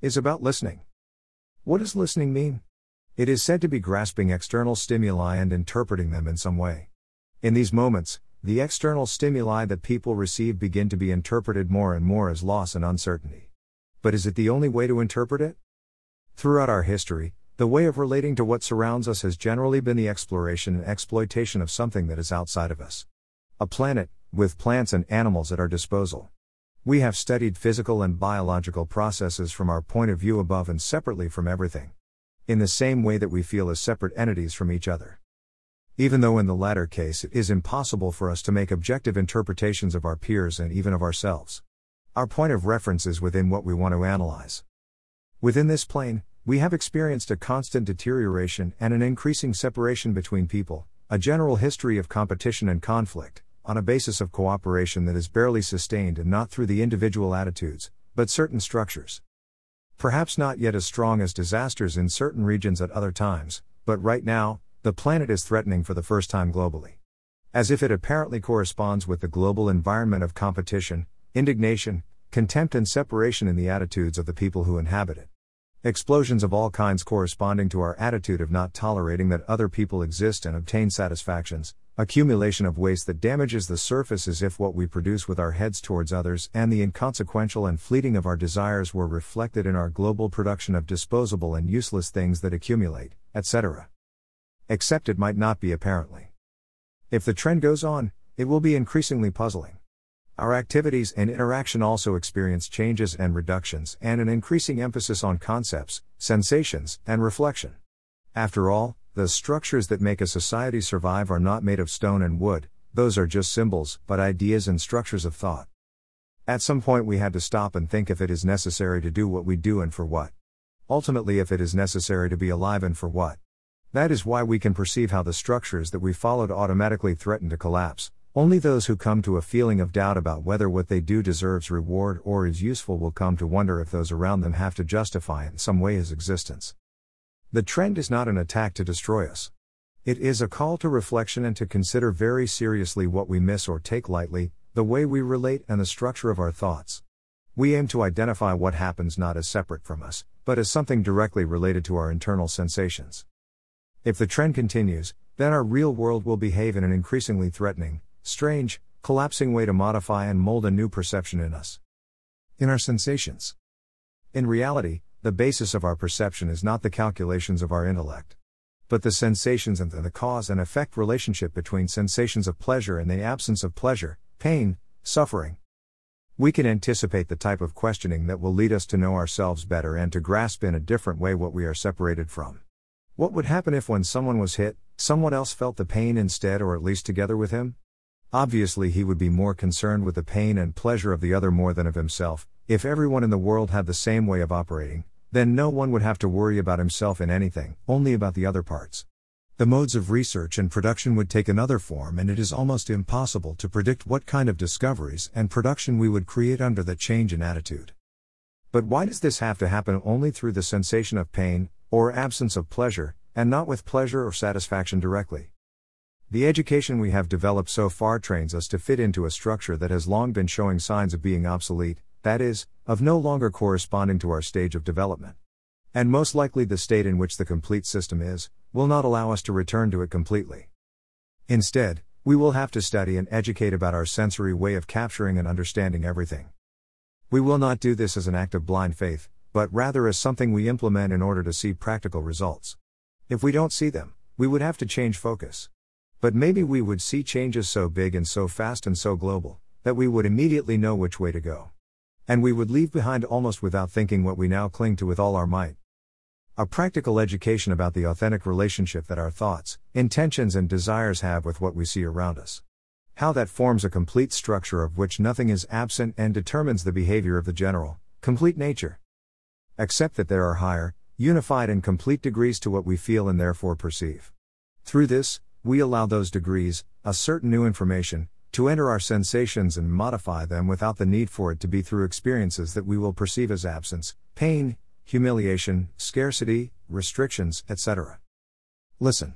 is about listening. What does listening mean? It is said to be grasping external stimuli and interpreting them in some way. In these moments, the external stimuli that people receive begin to be interpreted more and more as loss and uncertainty. But is it the only way to interpret it? Throughout our history, the way of relating to what surrounds us has generally been the exploration and exploitation of something that is outside of us. A planet, with plants and animals at our disposal. We have studied physical and biological processes from our point of view above and separately from everything. In the same way that we feel as separate entities from each other. Even though in the latter case it is impossible for us to make objective interpretations of our peers and even of ourselves. Our point of reference is within what we want to analyze. Within this plane, we have experienced a constant deterioration and an increasing separation between people, a general history of competition and conflict, on a basis of cooperation that is barely sustained and not through the individual attitudes, but certain structures. Perhaps not yet as strong as disasters in certain regions at other times, but right now, the planet is threatening for the first time globally. As if it apparently corresponds with the global environment of competition, indignation, contempt, and separation in the attitudes of the people who inhabit it. Explosions of all kinds corresponding to our attitude of not tolerating that other people exist and obtain satisfactions, accumulation of waste that damages the surface as if what we produce with our heads towards others and the inconsequential and fleeting of our desires were reflected in our global production of disposable and useless things that accumulate, etc. Except it might not be apparently. If the trend goes on, it will be increasingly puzzling. Our activities and interaction also experience changes and reductions and an increasing emphasis on concepts, sensations, and reflection. After all, the structures that make a society survive are not made of stone and wood, those are just symbols, but ideas and structures of thought. At some point, we had to stop and think if it is necessary to do what we do and for what. Ultimately, if it is necessary to be alive and for what. That is why we can perceive how the structures that we followed automatically threaten to collapse, only those who come to a feeling of doubt about whether what they do deserves reward or is useful will come to wonder if those around them have to justify in some way his existence. The trend is not an attack to destroy us. It is a call to reflection and to consider very seriously what we miss or take lightly, the way we relate and the structure of our thoughts. We aim to identify what happens not as separate from us, but as something directly related to our internal sensations. If the trend continues, then our real world will behave in an increasingly threatening, strange, collapsing way to modify and mold a new perception in us. In our sensations. In reality, the basis of our perception is not the calculations of our intellect, but the sensations and the cause and effect relationship between sensations of pleasure and the absence of pleasure, pain, suffering. We can anticipate the type of questioning that will lead us to know ourselves better and to grasp in a different way what we are separated from. What would happen if, when someone was hit, someone else felt the pain instead or at least together with him? Obviously, he would be more concerned with the pain and pleasure of the other more than of himself. If everyone in the world had the same way of operating, then no one would have to worry about himself in anything, only about the other parts. The modes of research and production would take another form, and it is almost impossible to predict what kind of discoveries and production we would create under the change in attitude. But why does this have to happen only through the sensation of pain, or absence of pleasure, and not with pleasure or satisfaction directly? The education we have developed so far trains us to fit into a structure that has long been showing signs of being obsolete, that is, of no longer corresponding to our stage of development. And most likely the state in which the complete system is, will not allow us to return to it completely. Instead, we will have to study and educate about our sensory way of capturing and understanding everything. We will not do this as an act of blind faith, but rather as something we implement in order to see practical results. If we don't see them, we would have to change focus. But maybe we would see changes so big and so fast and so global, that we would immediately know which way to go. And we would leave behind almost without thinking what we now cling to with all our might. A practical education about the authentic relationship that our thoughts, intentions, and desires have with what we see around us. How that forms a complete structure of which nothing is absent and determines the behavior of the general, complete nature. Except that there are higher, unified, and complete degrees to what we feel and therefore perceive. Through this, we allow those degrees, a certain new information, to enter our sensations and modify them without the need for it to be through experiences that we will perceive as absence, pain, humiliation, scarcity, restrictions, etc. Listen.